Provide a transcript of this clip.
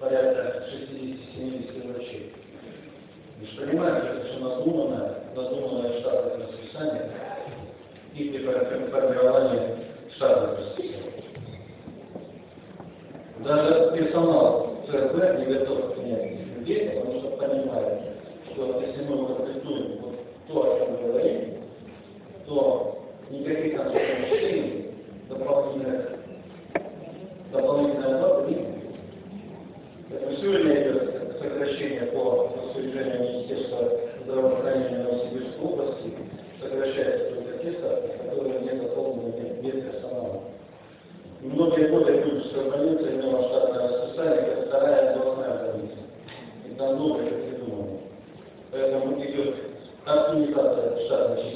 порядка 60-70 врачей. Вы же понимаете, это все надуманное, надуманное штатное расписание и при формировании штатного расписания. Даже персонал ЦРБ не готов принять людей, потому что понимает, что если мы укомплектуем вот то, о чем мы говорим, то никаких конструктивных Рисую ли это сокращение по распоряжению Министерства здравоохранения Новосибирской области, сокращается только те штаты, которые не заполнены без персонала. Многие годы Кюбинская больница имела штатное расписание, как вторая областная больница. И там много придумано. Поэтому идет оптимизация штатных чисел.